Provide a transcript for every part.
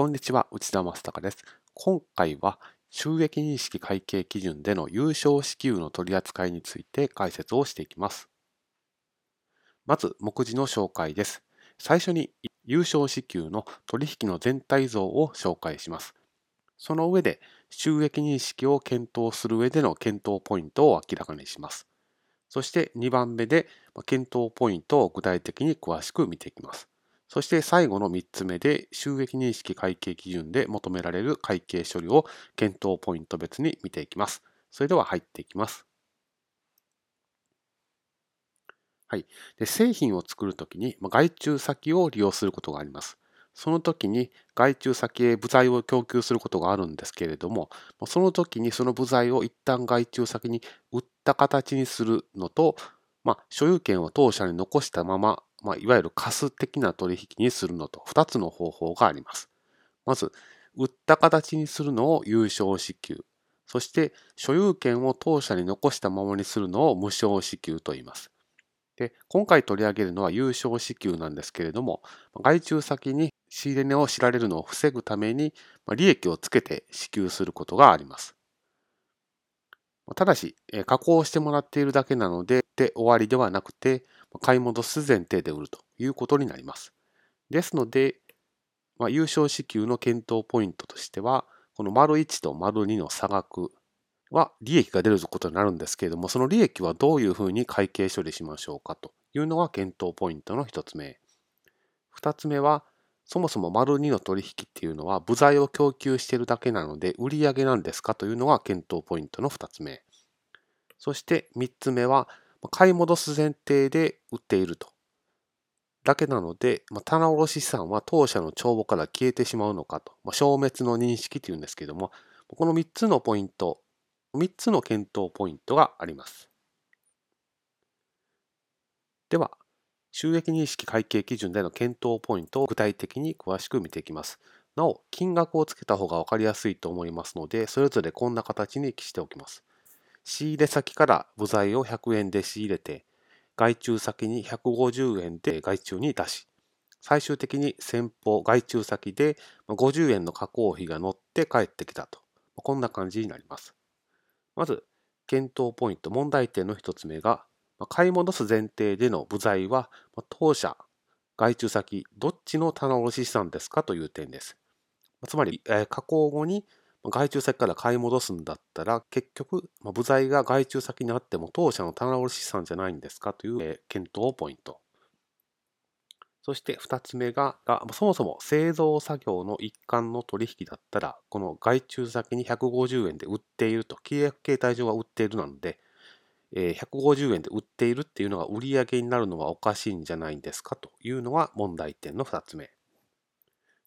こんにちは、内田正孝です。今回は収益認識会計基準での優勝支給の取り扱いについて解説をしていきます。まず、目次の紹介です。最初に優勝支給の取引の全体像を紹介します。その上で収益認識を検討する上での検討ポイントを明らかにします。そして2番目で検討ポイントを具体的に詳しく見ていきます。そして最後の3つ目で収益認識会計基準で求められる会計処理を検討ポイント別に見ていきます。それでは入っていきます。はい。で製品を作るときに外注先を利用することがあります。その時に外注先へ部材を供給することがあるんですけれども、その時にその部材を一旦外注先に売った形にするのと、まあ、所有権を当社に残したまままあ、いわゆる貸す的な取引にするのと2つの方法があります。まず、売った形にするのを有償支給。そして、所有権を当社に残したままにするのを無償支給と言います。で、今回取り上げるのは有償支給なんですけれども、外注先に仕入れ値を知られるのを防ぐために、利益をつけて支給することがあります。ただし、加工してもらっているだけなので、で終わりではなくて、買い戻す前提で売るということになります。ですので、まあ、優勝支給の検討ポイントとしては、この丸1と丸2の差額は利益が出ることになるんですけれども、その利益はどういうふうに会計処理しましょうかというのが検討ポイントの1つ目。2つ目は、そもそも丸2の取引っていうのは部材を供給してるだけなので売上なんですかというのが検討ポイントの2つ目。そして3つ目は買い戻す前提で売っていると。だけなので、まあ、棚卸資産は当社の帳簿から消えてしまうのかと、まあ、消滅の認識というんですけども、この3つのポイント、3つの検討ポイントがあります。では、収益認識会計基準での検討ポイントを具体的に詳しく見ていきます。なお、金額をつけた方が分かりやすいと思いますので、それぞれこんな形に記しておきます。仕入れ先から部材を100円で仕入れて、外注先に150円で外注に出し、最終的に先方外注先で50円の加工費が乗って帰ってきたと。こんな感じになります。まず、検討ポイント、問題点の1つ目が、買い戻す前提での部材は、当社、外注先、どっちの棚卸資産ですかという点です。つまり、加工後に外注先から買い戻すんだったら、結局、ま、部材が外注先にあっても当社の棚卸資産じゃないんですかという、え検討ポイント。そして2つ目が、そもそも製造作業の一環の取引だったら、この外注先に150円で売っていると、契約形態上は売っているなので、え150円で売っているっていうのが売上になるのはおかしいんじゃないんですかというのが問題点の2つ目。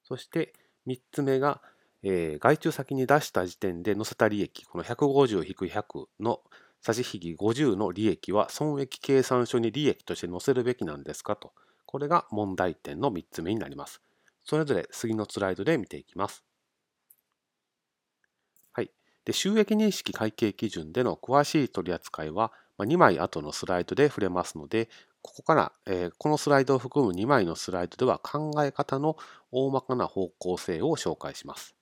そして3つ目が、えー、外注先に出した時点で載せた利益、この150-100の差し引き50の利益は損益計算書に利益として載せるべきなんですかと。これが問題点の3つ目になります。それぞれ次のスライドで見ていきます。で収益認識会計基準での詳しい取り扱いは、2枚後のスライドで触れますので、ここから、え、このスライドを含む2枚のスライドでは考え方の大まかな方向性を紹介します。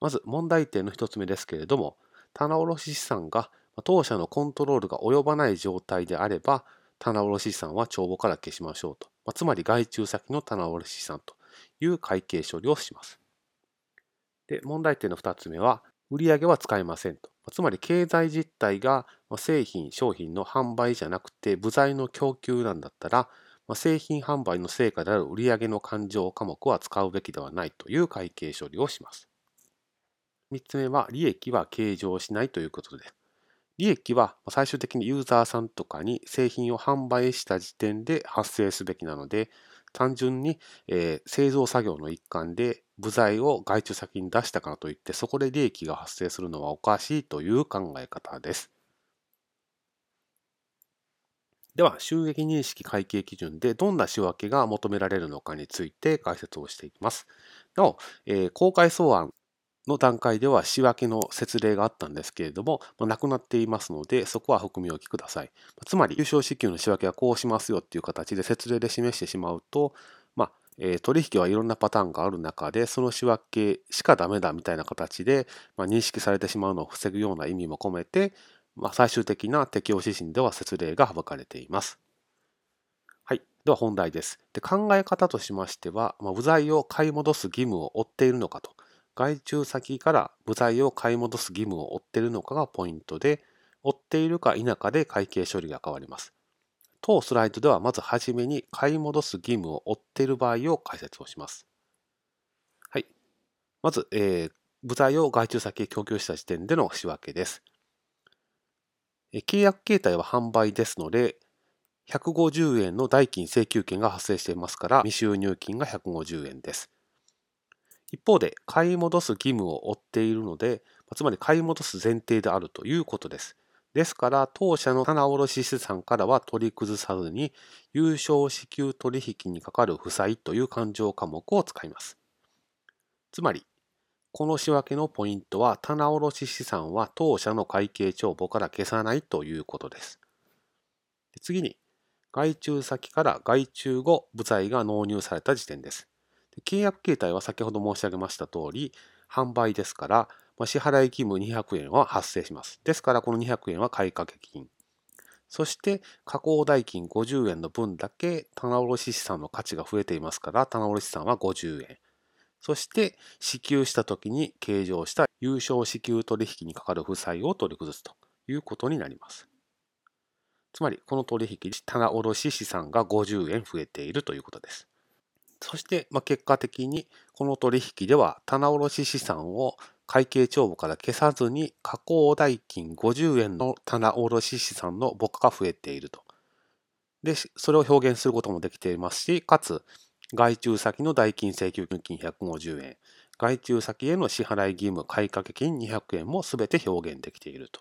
まず問題点の1つ目ですけれども、棚卸資産が当社のコントロールが及ばない状態であれば、棚卸資産は帳簿から消しましょうと。ま、つまり外注先の棚卸資産という会計処理をします。で、問題点の2つ目は、売上は使えませんと。つまり経済実態が製品、商品の販売じゃなくて部材の供給なんだったら、製品販売の成果である売上の勘定科目は使うべきではないという会計処理をします。3つ目は、利益は計上しないということで。利益は最終的にユーザーさんとかに製品を販売した時点で発生すべきなので、単純に、え、製造作業の一環で部材を外注先に出したからといってそこで利益が発生するのはおかしいという考え方です。では、収益認識会計基準でどんな仕分けが求められるのかについて解説をしていきます。なお、えー、公開草案の段階では仕分けの説例があったんですけれども、まあ、なくなっていますので、そこは含み置きください。つまり、優勝支給の仕分けはこうしますよっていう形で説例で示してしまうと、えー、取引はいろんなパターンがある中で、その仕分けしかダメだみたいな形で、まあ、認識されてしまうのを防ぐような意味も込めて、まあ、最終的な適用指針では説例が省かれています。はい。では本題です。で考え方としましては、まあ、部材を買い戻す義務を負っているのかと、外注先から部材を買い戻す義務を負っているのかがポイントで、負っているか否かで会計処理が変わります。当スライドではまずはじめに買い戻す義務を負っている場合を解説をします。はい。まず、えー、部材を外注先へ供給した時点での仕分けです。契約形態は販売ですので、150円の代金請求権が発生していますから、未収入金が150円です。一方で、買い戻す義務を負っているので、つまり買い戻す前提であるということです。ですから、当社の棚卸資産からは取り崩さずに、優勝支給取引にかかる負債という勘定科目を使います。つまり、この仕分けのポイントは、棚卸資産は当社の会計帳簿から消さないということです。次に、外注先から外注後、部材が納入された時点です。契約形態は先ほど申し上げました通り、販売ですから、まあ、支払い義務200円は発生します。ですから、この200円は買掛金。そして、加工代金50円の分だけ棚卸資産の価値が増えていますから、棚卸資産は50円。そして、支給した時に計上した優勝支給取引にかかる負債を取り崩すということになります。つまり、この取引、棚卸資産が50円増えているということです。そして、ま、結果的にこの取引では棚卸資産を会計帳簿から消さずに加工代金50円の棚卸資産の母価が増えていると。で、それを表現することもできていますし、かつ、外注先の代金請求金150円、外注先への支払い義務買掛金200円も全て表現できていると。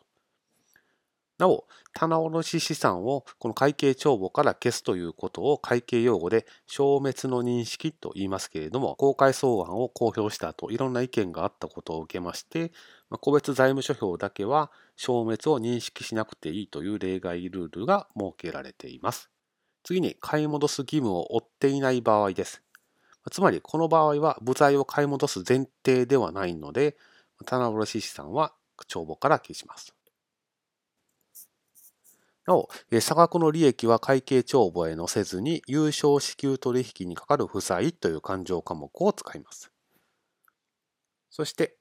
なお、棚卸資産をこの会計帳簿から消すということを会計用語で消滅の認識と言いますけれども、公開草案を公表した後、いろんな意見があったことを受けまして、個別財務諸表だけは消滅を認識しなくていいという例外ルールが設けられています。次に、買い戻す義務を負っていない場合です。つまり、この場合は部材を買い戻す前提ではないので、棚卸資産は帳簿から消します。なお、差額の利益は会計帳簿へ載せずに、優勝支給取引にかかる負債という勘定科目を使います。そして、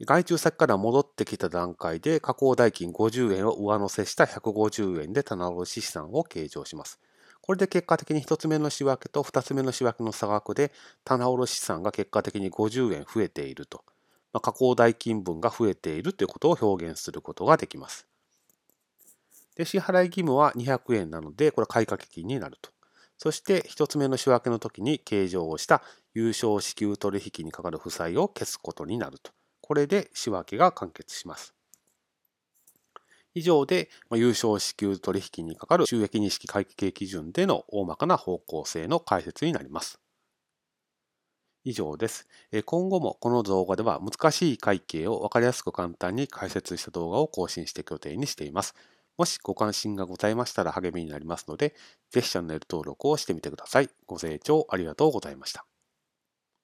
外注先から戻ってきた段階で加工代金50円を上乗せした150円で棚卸資産を計上します。これで結果的に1つ目の仕分けと2つ目の仕分けの差額で棚卸資産が結果的に50円増えていると、まあ、加工代金分が増えているということを表現することができます。で、支払い義務は200円なので、これは買掛金になると。そして、一つ目の仕分けの時に計上をした優勝支給取引にかかる負債を消すことになると。これで仕分けが完結します。以上で、優勝支給取引にかかる収益認識会計基準での大まかな方向性の解説になります。以上です。今後もこの動画では難しい会計を分かりやすく簡単に解説した動画を更新していく予定にしています。もしご関心がございましたら励みになりますので、ぜひチャンネル登録をしてみてください。ご清聴ありがとうございました。